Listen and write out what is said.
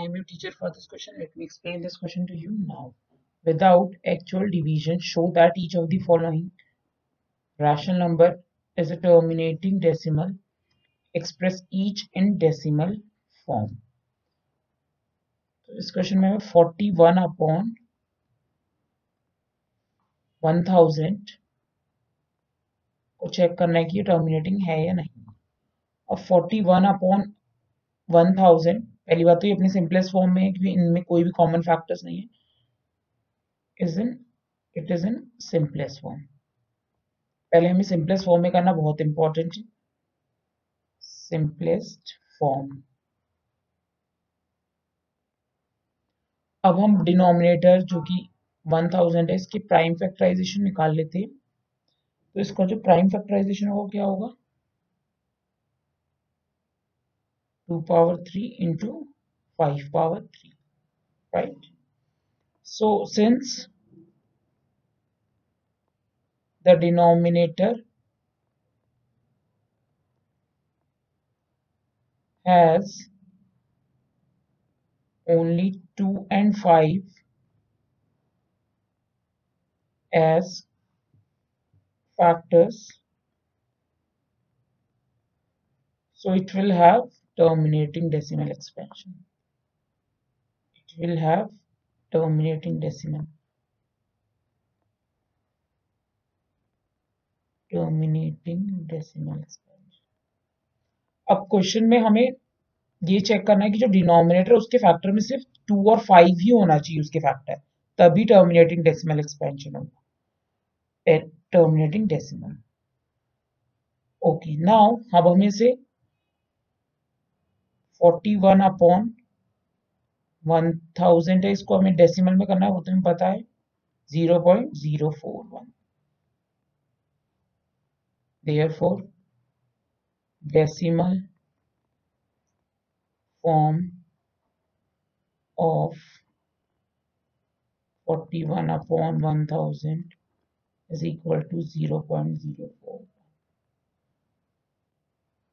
blame you teacher for this question. Let me explain this question to you now. Without actual division, show that each of the following rational number is a terminating decimal. Express each in decimal form. तो इस question में forty one upon one thousand को check करना है कि terminating है या नहीं अब forty one upon one thousand पहली बात तो ये अपनी सिंपलेस्ट फॉर्म में है क्योंकि इनमें कोई भी कॉमन फैक्टर्स नहीं है। Is in it is in simplest form पहले हमें सिंपलेस्ट फॉर्म में करना बहुत इंपॉर्टेंट है। सिंपलेस्ट फॉर्म अब हम डिनोमिनेटर जो कि 1000 है, इसकी प्राइम फैक्टराइजेशन निकाल लेते हैं। तो इसका जो प्राइम फैक्टराइजेशन होगा, क्या होगा? 2 power 3 into 5 power 3 right? So since the denominator has only 2 and 5 as factors so it will have terminating decimal expansion. It will have terminating decimal. terminating decimal expansion. अब क्वेश्चन में हमें ये check करना है कि जो डिनोमिनेटर उसके factor में सिर्फ़ टू और फाइव ही होना चाहिए उसके फैक्टर तभी टर्मिनेटिंग डेसिमल एक्सपेंशन होगा टर्मिनेटिंग डेसिमल ओके नाउ अब हमें से forty one upon one thousand है, इसको हमें डेसिमल में करना है, वो तुम्हें पता है zero point zero four one therefore, decimal form of 41 upon 1000 is equal to 0.04